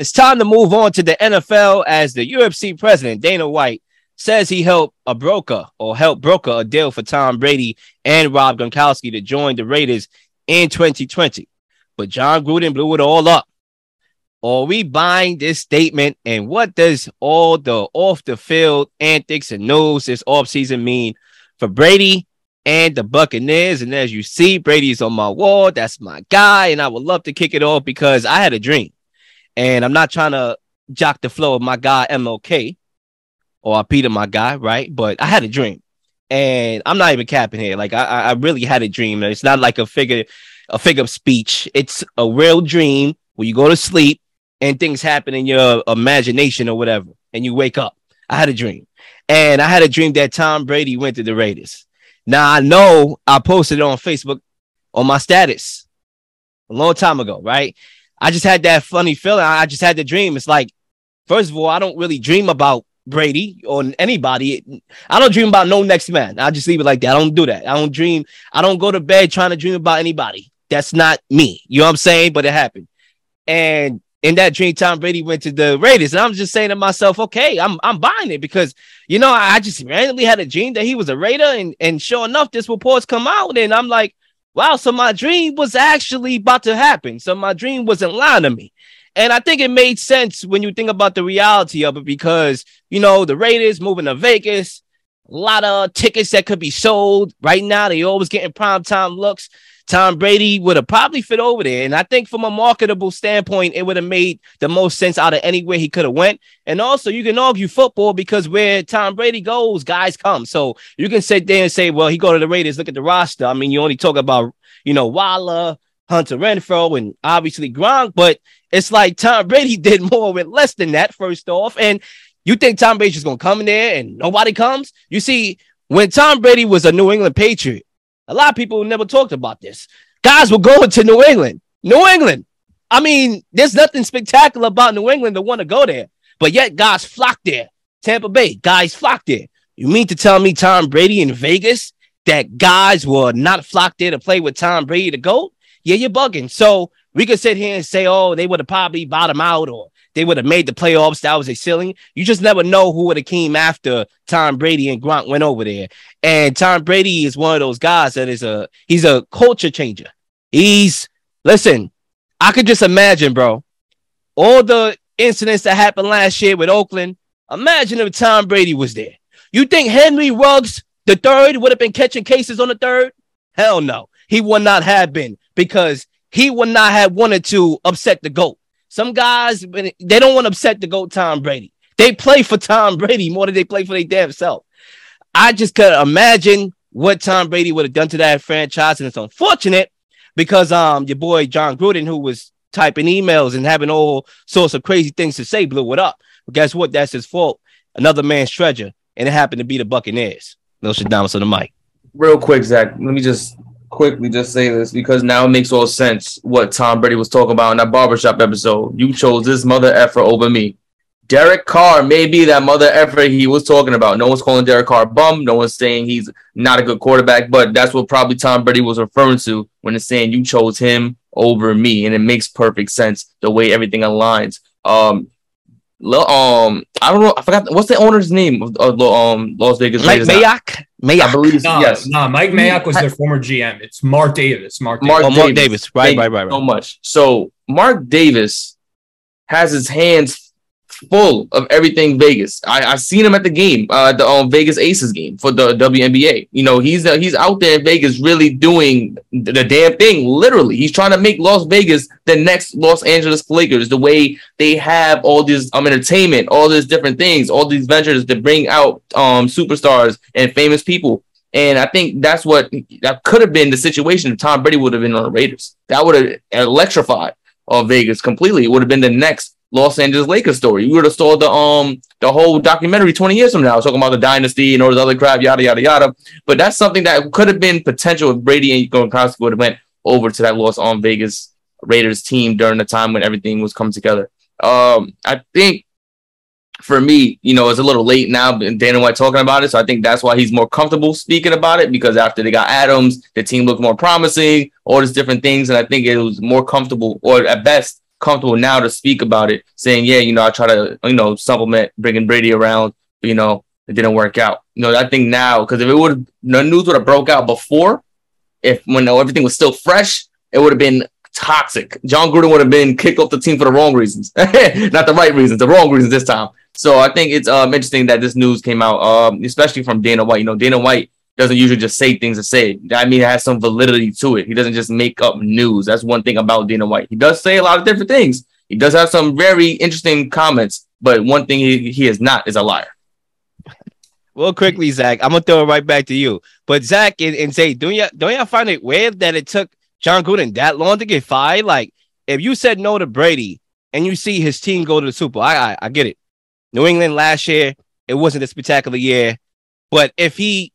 It's time to move on to the NFL as the UFC president, Dana White, says he helped a broker or helped broker a deal for Tom Brady and Rob Gronkowski to join the Raiders in 2020. But Jon Gruden blew it all up. Are we buying this statement? And what does all the off the field antics and news this offseason mean for Brady and the Buccaneers? And as you see, Brady's on my wall. That's my guy. And I would love to kick it off because I had a dream. And I'm not trying to jock the flow of my guy MLK or Peter, my guy, right? But I had a dream. And I'm not even capping here. Like I, I really had a dream. It's not like a figure, a figure of speech. It's a real dream where you go to sleep and things happen in your imagination or whatever, and you wake up. I had a dream, and I had a dream that Tom Brady went to the Raiders. Now I know I posted it on Facebook on my status a long time ago, right? I just had that funny feeling. I just had the dream. It's like, first of all, I don't really dream about Brady or anybody. I don't dream about no next man. I just leave it like that. I don't do that. I don't dream. I don't go to bed trying to dream about anybody. That's not me. You know what I'm saying? But it happened. And in that dream, Tom Brady went to the Raiders. And I'm just saying to myself, okay, I'm I'm buying it because you know, I just randomly had a dream that he was a Raider, and, and sure enough, this reports come out, and I'm like, wow, so my dream was actually about to happen. So my dream wasn't lying to me. And I think it made sense when you think about the reality of it because, you know, the Raiders moving to Vegas, a lot of tickets that could be sold right now. They always getting prime time looks. Tom Brady would have probably fit over there. And I think from a marketable standpoint, it would have made the most sense out of anywhere he could have went. And also you can argue football because where Tom Brady goes, guys come. So you can sit there and say, well, he go to the Raiders, look at the roster. I mean, you only talk about, you know, Waller, Hunter Renfrow, and obviously Gronk, but it's like Tom Brady did more with less than that, first off. And you think Tom Brady's gonna come in there and nobody comes? You see, when Tom Brady was a New England Patriot, a lot of people never talked about this. Guys were going to New England. New England. I mean, there's nothing spectacular about New England to want to go there, but yet guys flock there. Tampa Bay, guys flock there. You mean to tell me Tom Brady in Vegas that guys were not flocked there to play with Tom Brady to go? Yeah, you're bugging. So we could sit here and say, oh, they would have probably bottomed out or they would have made the playoffs. That was a ceiling. You just never know who would have came after Tom Brady and Gronk went over there. And Tom Brady is one of those guys that is a he's a culture changer. He's listen, I could just imagine, bro, all the incidents that happened last year with Oakland. Imagine if Tom Brady was there. You think Henry Ruggs the third would have been catching cases on the third? Hell no. He would not have been because he would not have wanted to upset the GOAT. Some guys, they don't want to upset the GOAT Tom Brady. They play for Tom Brady more than they play for their damn self. I just could imagine what Tom Brady would have done to that franchise. And it's unfortunate because um your boy Jon Gruden, who was typing emails and having all sorts of crazy things to say, blew it up. But guess what? That's his fault. Another man's treasure. And it happened to be the Buccaneers. Nostradamus on the mic. Real quick, Zach. Let me just quickly just say this because now it makes all sense what Tom Brady was talking about in that barbershop episode. You chose this mother effer over me. Derek Carr may be that mother effer he was talking about. No one's calling Derek Carr bum. No one's saying he's not a good quarterback, but that's what probably Tom Brady was referring to when it's saying you chose him over me. And it makes perfect sense the way everything aligns. Um, um, I don't know. I forgot what's the owner's name of, of um Las Vegas. Mike Mayock. Mayock. I believe no, yes. No, Mike Mayock was their former GM. It's Mark Davis. Mark. Mark, Davis. Oh, Mark Davis. Right, right, right, right. So much. So Mark Davis has his hands full of everything Vegas. I I seen him at the game, uh, the um, Vegas Aces game for the WNBA. You know, he's uh, he's out there in Vegas, really doing the, the damn thing. Literally, he's trying to make Las Vegas the next Los Angeles Lakers. The way they have all this um entertainment, all these different things, all these ventures to bring out um superstars and famous people. And I think that's what that could have been the situation if Tom Brady would have been on the Raiders. That would have electrified uh, Vegas completely. It would have been the next Los Angeles Lakers story. You would have saw the um the whole documentary 20 years from now, talking about the dynasty and all this other crap, yada yada yada. But that's something that could have been potential if Brady and Gronkowski would have went over to that Los on Vegas Raiders team during the time when everything was coming together. Um, I think for me, you know, it's a little late now, but Dana White talking about it. So I think that's why he's more comfortable speaking about it because after they got Adams, the team looked more promising, all these different things. And I think it was more comfortable, or at best, comfortable now to speak about it, saying, "Yeah, you know, I try to, you know, supplement bringing Brady around, you know, it didn't work out." You know, I think now because if it would, the news would have broke out before, if when everything was still fresh, it would have been toxic. Jon Gruden would have been kicked off the team for the wrong reasons, not the right reasons, the wrong reasons this time. So I think it's um, interesting that this news came out, um, especially from Dana White. You know, Dana White doesn't usually just say things to say. I mean, it has some validity to it. He doesn't just make up news. That's one thing about Dana White. He does say a lot of different things. He does have some very interesting comments, but one thing he, he is not is a liar. Well, quickly, Zach, I'm gonna throw it right back to you. But Zach and, and say, don't you don't y'all find it weird that it took Jon Gruden that long to get fired? Like, if you said no to Brady and you see his team go to the Super I, I, I get it. New England last year, it wasn't a spectacular year. But if he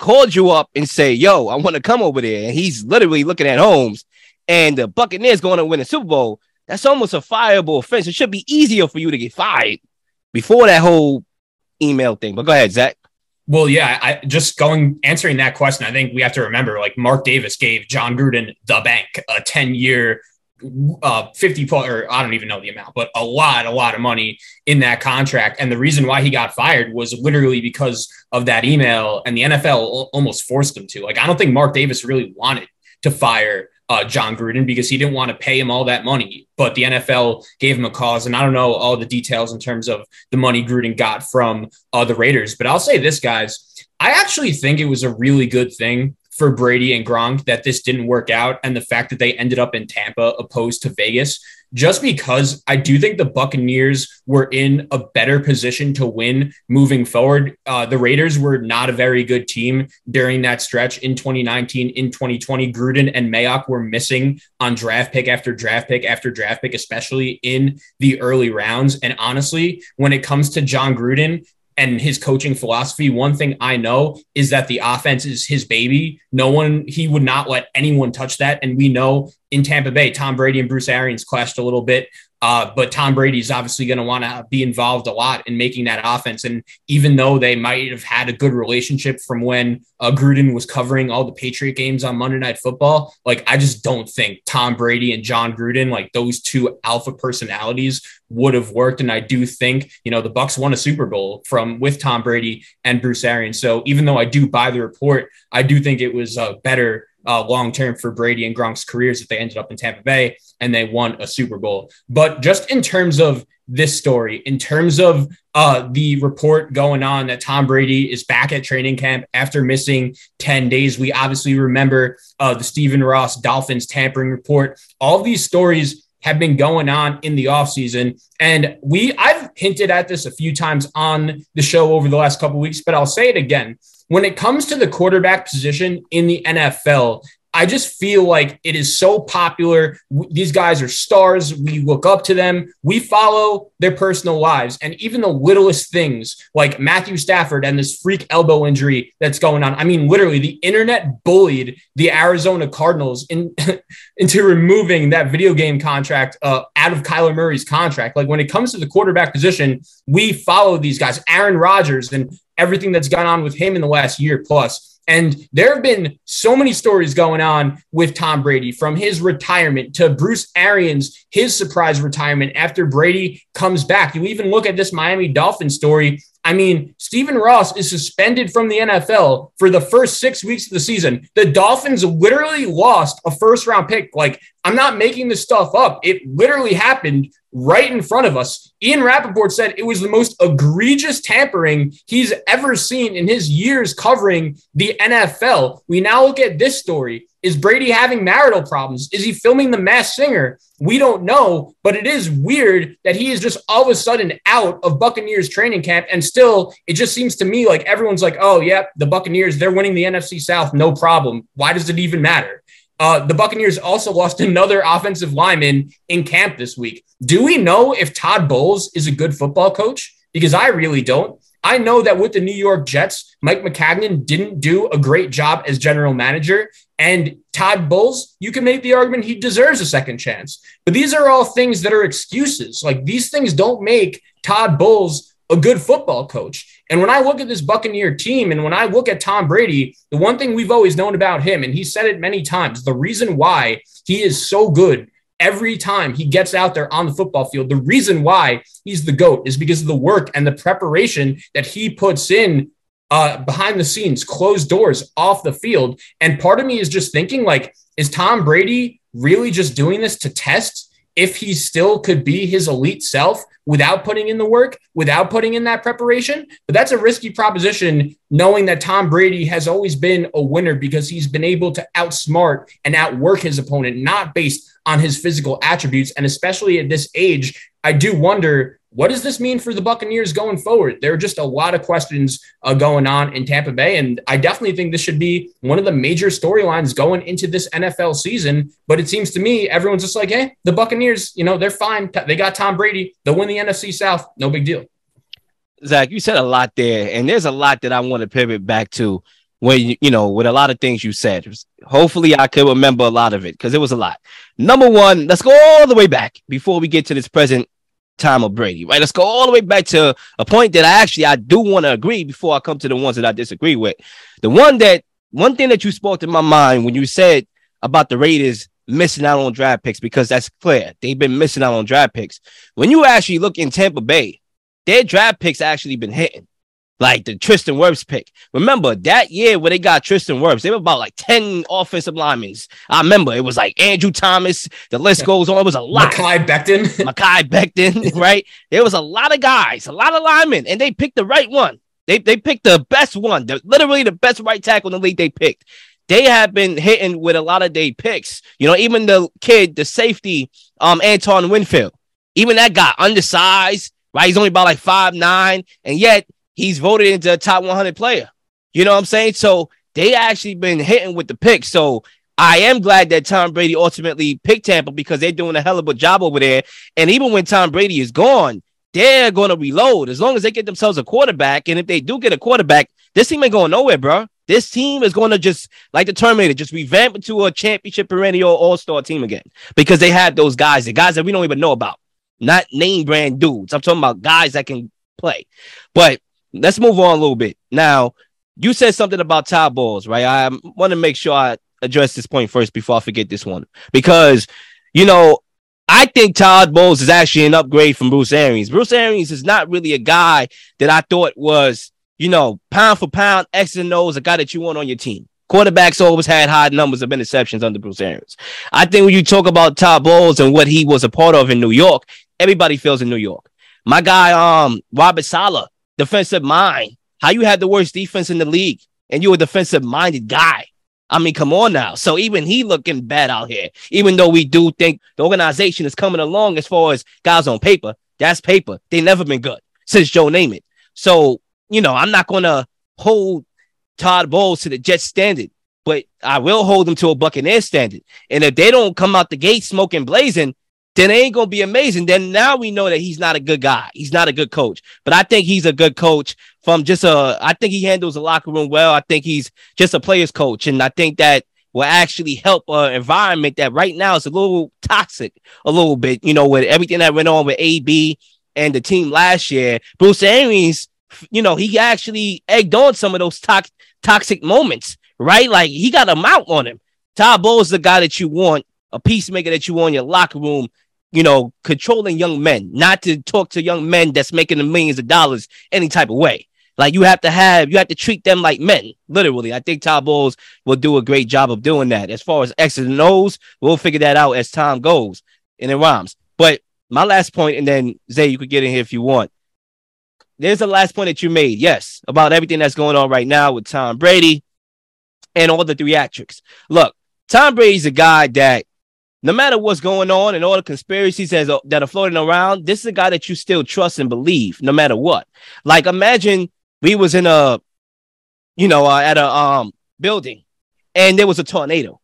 called you up and say, "Yo, I want to come over there," and he's literally looking at Holmes, and the Buccaneers going to win the Super Bowl, that's almost a fireable offense. It should be easier for you to get fired before that whole email thing. But go ahead, Zach. Well, yeah, I just going answering that question. I think we have to remember, like Mark Davis gave Jon Gruden the bank a ten year uh 50 plus or I don't even know the amount, but a lot, a lot of money in that contract. And the reason why he got fired was literally because of that email, and the NFL almost forced him to. Like, I don't think Mark Davis really wanted to fire uh, Jon Gruden because he didn't want to pay him all that money. But the NFL gave him a cause, and I don't know all the details in terms of the money Gruden got from uh, the Raiders. But I'll say this, guys. I actually think it was a really good thing for Brady and Gronk that this didn't work out and the fact that they ended up in Tampa opposed to Vegas just because I do think the Buccaneers were in a better position to win moving forward. Uh, the Raiders were not a very good team during that stretch in 2019. In 2020, Gruden and Mayock were missing on draft pick after draft pick after draft pick, especially in the early rounds. And honestly, when it comes to Jon Gruden, and his coaching philosophy, one thing I know is that the offense is his baby. No one, he would not let anyone touch that. And we know in Tampa Bay, Tom Brady and Bruce Arians clashed a little bit uh, but Tom Brady is obviously going to want to be involved a lot in making that offense. And even though they might have had a good relationship from when uh, Gruden was covering all the Patriot games on Monday Night Football, like I just don't think Tom Brady and Jon Gruden, like those two alpha personalities, would have worked. And I do think you know the Bucs won a Super Bowl from with Tom Brady and Bruce Arians. So even though I do buy the report, I do think it was uh, better uh, long term for Brady and Gronk's careers if they ended up in Tampa Bay and they won a Super Bowl. But just in terms of this story, in terms of uh, the report going on that Tom Brady is back at training camp after missing 10 days, we obviously remember uh, the Stephen Ross Dolphins tampering report. All these stories have been going on in the offseason. And we I've hinted at this a few times on the show over the last couple weeks, but I'll say it again when it comes to the quarterback position in the NFL, I just feel like it is so popular. These guys are stars. We look up to them. We follow their personal lives. And even the littlest things like Matthew Stafford and this freak elbow injury that's going on. I mean, literally, the internet bullied the Arizona Cardinals in, into removing that video game contract uh, out of Kyler Murray's contract. Like when it comes to the quarterback position, we follow these guys. Aaron Rodgers and everything that's gone on with him in the last year plus. And there have been so many stories going on with Tom Brady from his retirement to Bruce Arians, his surprise retirement after Brady comes back. You even look at this Miami Dolphins story. I mean, Stephen Ross is suspended from the NFL for the first six weeks of the season. The Dolphins literally lost a first round pick. Like, I'm not making this stuff up. It literally happened right in front of us. Ian Rapoport said it was the most egregious tampering he's ever seen in his years covering the NFL. We now look at this story. Is Brady having marital problems? Is he filming The Masked Singer? We don't know, but it is weird that he is just all of a sudden out of Buccaneers training camp. And still, it just seems to me like everyone's like, oh, yep, the Buccaneers, they're winning the NFC South, no problem. Why does it even matter? Uh, the Buccaneers also lost another offensive lineman in camp this week. Do we know if Todd Bowles is a good football coach? Because I really don't. I know that with the New York Jets, Mike Maccagnan didn't do a great job as general manager. And Todd Bowles, you can make the argument he deserves a second chance. But these are all things that are excuses. Like these things don't make Todd Bowles a good football coach. And when I look at this Buccaneer team and when I look at Tom Brady, the one thing we've always known about him, and he said it many times, the reason why he is so good every time he gets out there on the football field. The reason why he's the GOAT is because of the work and the preparation that he puts in uh, behind the scenes, closed doors off the field. And part of me is just thinking, like, is Tom Brady really just doing this to test if he still could be his elite self without putting in the work, without putting in that preparation? But that's a risky proposition, knowing that Tom Brady has always been a winner because he's been able to outsmart and outwork his opponent, not based on his physical attributes. And especially at this age, I do wonder what does this mean for the Buccaneers going forward? There are just a lot of questions uh, going on in Tampa Bay. And I definitely think this should be one of the major storylines going into this NFL season. But it seems to me, everyone's just like, hey, the Buccaneers, you know, they're fine. They got Tom Brady. They'll win the NFC South. No big deal. Zach, you said a lot there. And there's a lot that I want to pivot back to when you, you know, with a lot of things you said. Hopefully, I could remember a lot of it because it was a lot. Number one, let's go all the way back before we get to this present time of Brady, right? Let's go all the way back to a point that I actually I do want to agree before I come to the ones that I disagree with. The one that one thing that you spoke to my mind when you said about the Raiders missing out on draft picks because that's clear. They've been missing out on draft picks. When you actually look in Tampa Bay, their draft picks actually been hitting like the Tristan Wirfs pick. Remember that year where they got Tristan Wirfs, they were about like 10 offensive linemen. I remember it was like Andrew Thomas, the list goes on. It was a lot. Mekhi Becton. Mekhi Becton, right? There was a lot of guys, a lot of linemen, and they picked the right one. They, they picked the best one, the, literally the best right tackle in the league they picked. They have been hitting with a lot of their picks. You know, even the kid, the safety, um, Antoine Winfield, even that guy undersized, right? He's only about like five nine, and yet he's voted into a top 100 player. You know what I'm saying? So they actually been hitting with the pick. So I am glad that Tom Brady ultimately picked Tampa because they're doing a hell of a job over there. And even when Tom Brady is gone, they're going to reload as long as they get themselves a quarterback. And if they do get a quarterback, this team ain't going nowhere, bro. This team is going to just like the Terminator, just revamp into a championship perennial all star team again because they have those guys, the guys that we don't even know about, not name brand dudes. I'm talking about guys that can play. But let's move on a little bit. Now, you said something about Todd Bowles, right? I want to make sure I address this point first before I forget this one because, you know, I think Todd Bowles is actually an upgrade from Bruce Arians. Bruce Arians is not really a guy that I thought was, you know, pound for pound, X and O's, a guy that you want on your team. Quarterbacks always had high numbers of interceptions under Bruce Arians. I think when you talk about Todd Bowles and what he was a part of in New York, everybody feels in New York. My guy, um, Robert Saleh, defensive mind. How you had the worst defense in the league and you're a defensive minded guy. I mean, come on now. So even he looking bad out here, even though we do think the organization is coming along as far as guys on paper. That's paper. They never been good since Joe Namath. So, you know, I'm not going to hold Todd Bowles to the Jet standard, but I will hold them to a Buccaneer standard. And if they don't come out the gate smoking blazing, then it ain't gonna be amazing. Then now we know that he's not a good guy. He's not a good coach. But I think he's a good coach from just a I think he handles the locker room well. I think he's just a player's coach. And I think that will actually help an environment that right now is a little toxic, a little bit, you know, with everything that went on with AB and the team last year. Bruce Arians, you know, he actually egged on some of those to- toxic moments, right? Like he got a mount on him. Todd Bowles is the guy that you want a peacemaker that you want in your locker room, you know, controlling young men, not to talk to young men that's making the millions of dollars any type of way. Like you have to have, you have to treat them like men, literally. I think Todd Bowles will do a great job of doing that. As far as X's and O's, we'll figure that out as time goes and it rhymes. But my last point, and then Zay, you could get in here if you want. There's the last point that you made, yes, about everything that's going on right now with Tom Brady and all the theatrics. Look, Tom Brady's a guy that no matter what's going on and all the conspiracies that are, floating around, this is a guy that you still trust and believe no matter what. Like imagine we was in a, you know, uh, at a um building and there was a tornado.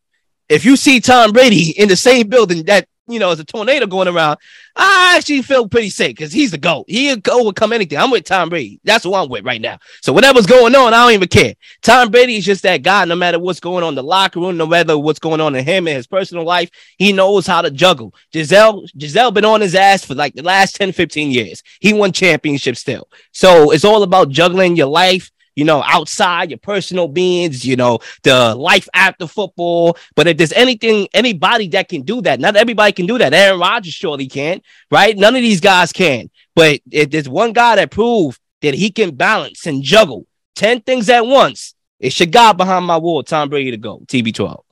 If you see Tom Brady in the same building that you know, as a tornado going around, I actually feel pretty safe because he's the GOAT. He'll overcome anything. I'm with Tom Brady. That's who I'm with right now. So whatever's going on, I don't even care. Tom Brady is just that guy, no matter what's going on in the locker room, no matter what's going on in him and his personal life, he knows how to juggle. Gisele, Gisele been on his ass for like the last 10, 15 years. He won championships still. So it's all about juggling your life you know, outside your personal beings, you know, the life after football. But if there's anything, anybody that can do that, not everybody can do that. Aaron Rodgers surely can't, right? None of these guys can. But if there's one guy that proved that he can balance and juggle 10 things at once, it's your guy behind my wall, Tom Brady to go, TB12.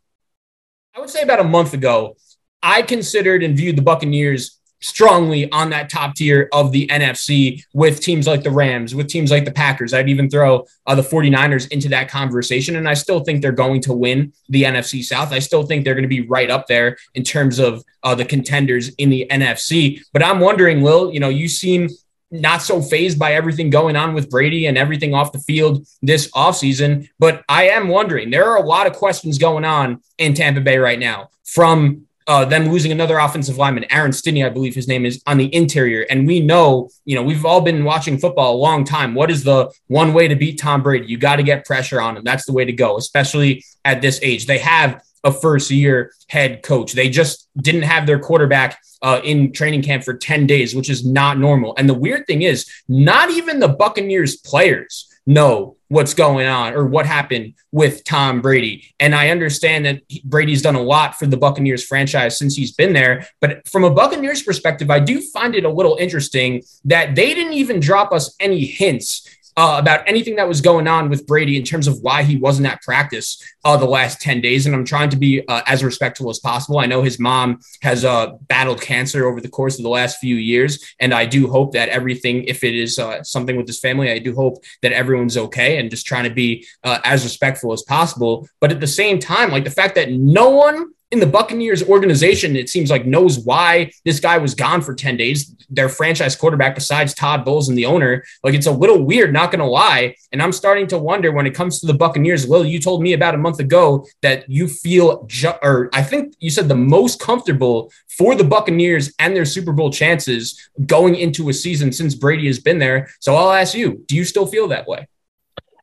I would say about a month ago, I considered and viewed the Buccaneers strongly on that top tier of the NFC with teams like the Rams, with teams like the Packers. I'd even throw uh, the 49ers into that conversation. And I still think they're going to win the NFC South. I still think they're going to be right up there in terms of uh, the contenders in the NFC. But I'm wondering, Will, you know, you seem not so phased by everything going on with Brady and everything off the field this offseason. But I am wondering, there are a lot of questions going on in Tampa Bay right now from uh, them losing another offensive lineman, Aaron Stinnie, I believe his name is, on the interior. And we know, you know, we've all been watching football a long time. What is the one way to beat Tom Brady? You got to get pressure on him. That's the way to go, especially at this age. They have a first year head coach. They just didn't have their quarterback uh, in training camp for 10 days, which is not normal. And the weird thing is, not even the Buccaneers players know what's going on or what happened with Tom Brady. And I understand that Brady's done a lot for the Buccaneers franchise since he's been there. But from a Buccaneers perspective, I do find it a little interesting that they didn't even drop us any hints uh, about anything that was going on with Brady in terms of why he wasn't at practice uh, the last 10 days. And I'm trying to be uh, as respectful as possible. I know his mom has uh, battled cancer over the course of the last few years. And I do hope that everything, if it is uh, something with his family, I do hope that everyone's okay and just trying to be uh, as respectful as possible. But at the same time, like the fact that no one in the Buccaneers organization, it seems like knows why this guy was gone for 10 days. Their franchise quarterback, besides Todd Bowles and the owner, like it's a little weird, not going to lie. And I'm starting to wonder when it comes to the Buccaneers. Will, you told me about a month ago that you feel, ju- or I think you said the most comfortable for the Buccaneers and their Super Bowl chances going into a season since Brady has been there. So I'll ask you, do you still feel that way?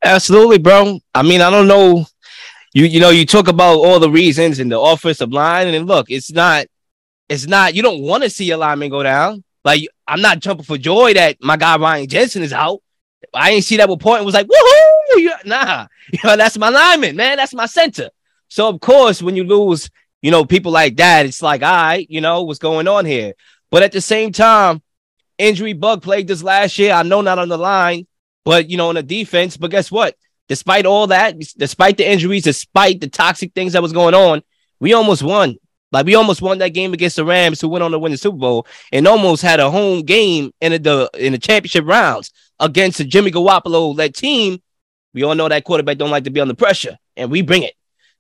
Absolutely, bro. I mean, I don't know you you know you talk about all the reasons and the offensive line, and look, it's not it's not you don't want to see a lineman go down. Like I'm not jumping for joy that my guy Ryan Jensen is out. I ain't see that report and was like, woohoo! Nah, you know that's my lineman, man. That's my center. So of course, when you lose, you know people like that, it's like, all right, you know what's going on here. But at the same time, injury bug plagued us last year. I know not on the line, but you know on the defense. But guess what? Despite all that, despite the injuries, despite the toxic things that was going on, we almost won. Like we almost won that game against the Rams, who went on to win the Super Bowl, and almost had a home game in the in the championship rounds against the Jimmy Garoppolo led team. We all know that quarterback don't like to be under pressure, and we bring it.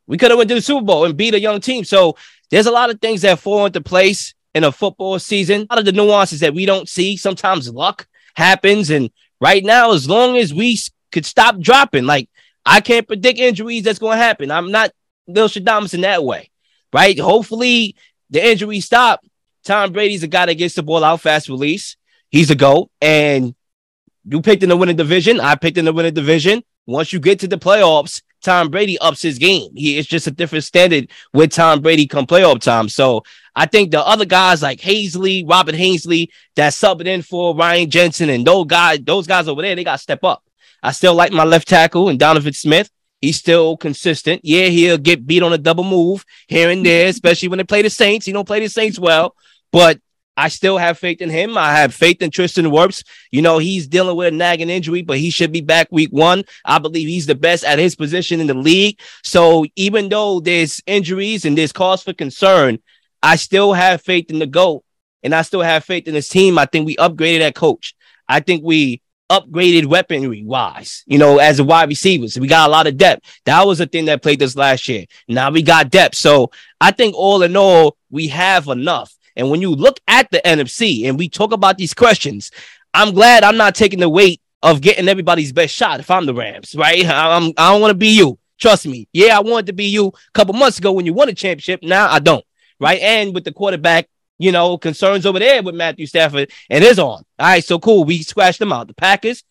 We could have went to the Super Bowl and beat a young team. So there's a lot of things that fall into place in a football season. A lot of the nuances that we don't see. Sometimes luck happens, and right now, as long as we could stop dropping. Like I can't predict injuries that's going to happen. I'm not Lil Shadamas in that way, right? Hopefully the injuries stop. Tom Brady's a guy that gets the ball out fast release. He's a GOAT. And you picked in the winning division. I picked in the winning division. Once you get to the playoffs, Tom Brady ups his game. He it's just a different standard with Tom Brady come playoff time. So I think the other guys like Hainsey, Robert Hainsey, that's subbing in for Ryan Jensen, and those guys, those guys over there, they got to step up. I still like my left tackle and Donovan Smith. He's still consistent. Yeah, he'll get beat on a double move here and there, especially when they play the Saints. He don't play the Saints well, but I still have faith in him. I have faith in Tristan Wirfs. You know, he's dealing with a nagging injury, but he should be back week one. I believe he's the best at his position in the league. So even though there's injuries and there's cause for concern, I still have faith in the GOAT and I still have faith in this team. I think we upgraded that coach. I think we upgraded weaponry wise, you know, as a wide receivers. We got a lot of depth. That was a thing that played us last year. Now we got depth. So I think all in all, we have enough. And when you look at the NFC and we talk about these questions, I'm glad I'm not taking the weight of getting everybody's best shot if I'm the Rams, right? I'm, I don't want to be you. Trust me. Yeah, I wanted to be you a couple months ago when you won a championship. Now I don't, right? And with the quarterback you know, concerns over there with Matthew Stafford and his on. All right, so cool. We scratched them out. The Packers,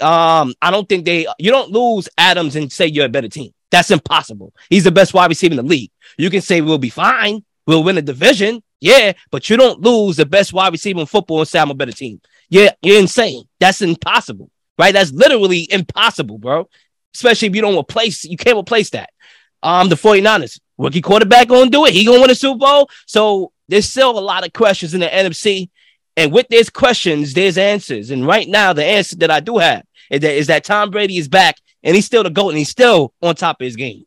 um, I don't think they you don't lose Adams and say you're a better team. That's impossible. He's the best wide receiver in the league. You can say we'll be fine, we'll win a division, yeah, but you don't lose the best wide receiver in football and say I'm a better team. Yeah, you're insane. That's impossible. right? That's literally impossible, bro. Especially if you don't replace, you can't replace that. Um, the 49ers, rookie quarterback gonna do it. He gonna win a Super Bowl. So there's still a lot of questions in the NFC. And with these questions, there's answers. And right now, the answer that I do have is that, is that Tom Brady is back and he's still the GOAT and he's still on top of his game.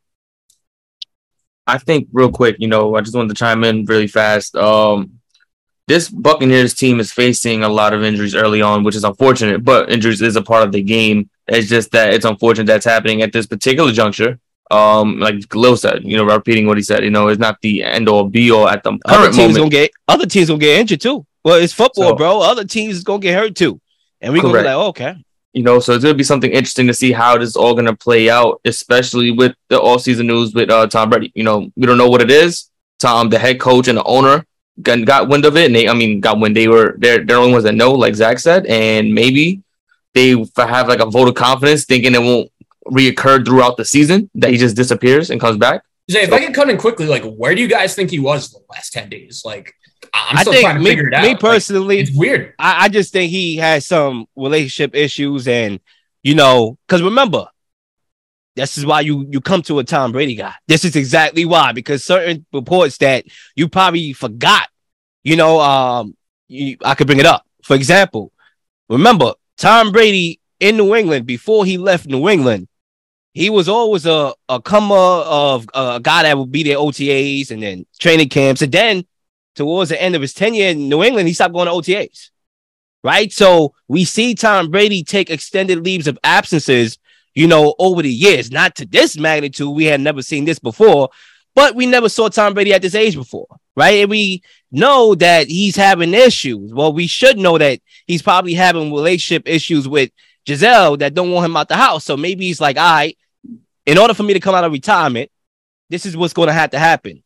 I think real quick, you know, I just wanted to chime in really fast. Um, this Buccaneers team is facing a lot of injuries early on, which is unfortunate, but injuries is a part of the game. It's just that it's unfortunate that's happening at this particular juncture. Um, like Lil said, you know, repeating what he said, you know, it's not the end all be all at the current other teams moment. gonna get other teams gonna get injured too. Well, it's football, So- bro. Other teams is gonna get hurt too. And we're gonna be Correct. like, okay. you know, so it's gonna be something interesting to see how this is all gonna play out, especially with the all season news with uh, Tom Brady. You know, we don't know what it is. Tom, the head coach and the owner, got, got wind of it, and they, I mean, got when they were they're they're the only ones that know, like Zach said, and maybe they have like a vote of confidence, thinking it won't reoccur throughout the season, that he just disappears and comes back. Zay, if I could cut in quickly, like, where do you guys think he was the last 10 days? Like, I- I'm I still think trying to me, figure it out. me Like, personally, it's weird. I, I just think he has some relationship issues, and you know, because remember, this is why you you come to a Tom Brady guy. This is exactly why, because certain reports that you probably forgot, you know, um, you, I could bring it up. For example, remember Tom Brady in New England before he left New England. He was always a, a comer of uh, a guy that would be there OTAs and then training camps. And then towards the end of his tenure in New England, he stopped going to OTAs right? So we see Tom Brady take extended leaves of absences, you know, over the years, not to this magnitude. We had never seen this before, but we never saw Tom Brady at this age before, right? And we know that he's having issues. Well, we should know that he's probably having relationship issues with Gisele that don't want him out the house. So maybe he's like, all right, in order for me to come out of retirement, this is what's going to have to happen.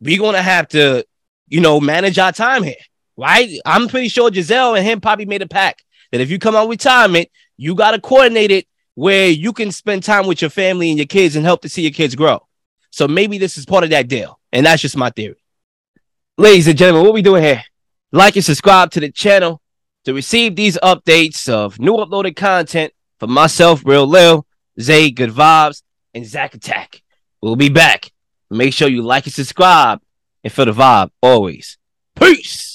We're going to have to, you know, manage our time here right? I'm pretty sure Gisele and him probably made a pact that if you come out of retirement, you got to coordinate it where you can spend time with your family and your kids and help to see your kids grow. So maybe this is part of that deal. And that's just my theory. Ladies and gentlemen, what we doing here? Like and subscribe to the channel to receive these updates of new uploaded content for myself, Real Lil, Zay, Good Vibes, and Zach Attack. We'll be back. Make sure you like and subscribe and feel the vibe always. Peace.